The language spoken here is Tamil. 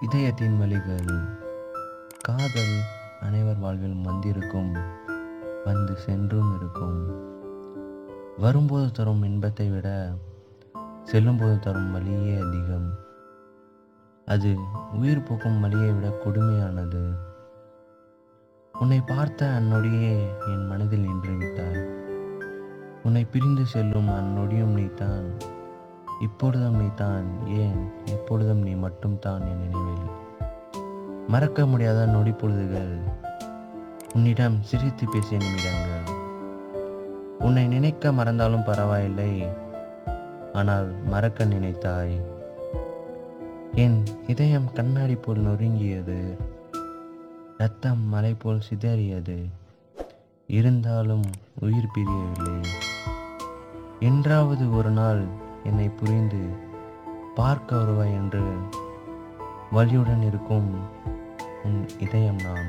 இதயத்தின் வழிகள் காதல் அனைவர் வாழ்விலும் வந்திருக்கும் வந்து சென்றும் இருக்கும். வரும்போது தரும் இன்பத்தை விட செல்லும்போது தரும் வலியே அதிகம். அது உயிர் போக்கும் வலியை விட கொடுமையானது. உன்னை பார்த்த அந்நொடியே என் மனதில் நின்று விட்டாய் உன்னை பிரிந்து செல்லும் அந்நொடியும் நீதான். இப்பொழுதும் நீ தான் ஏன்? எப்பொழுதும் நீ மட்டும் தான் என் நினைவில். மறக்க முடியாத நொடி பொழுதுகள். உன்னிடம் சிரித்து பேசிய நிமிடங்கள். உன்னை நினைக்க மறந்தாலும் பரவாயில்லை. ஆனால் மறக்க நினைத்தாய். என் இதயம் கண்ணாடி போல் நொறுங்கியது. ரத்தம் மலை போல் சிதறியது. இருந்தாலும் உயிர் பிரியவில்லை. என்றாவது ஒரு நாள் என்னை புரிந்து பார்க்க வருவாய் என்று வழியுடன் இருக்கும் உன் இதயம் நான்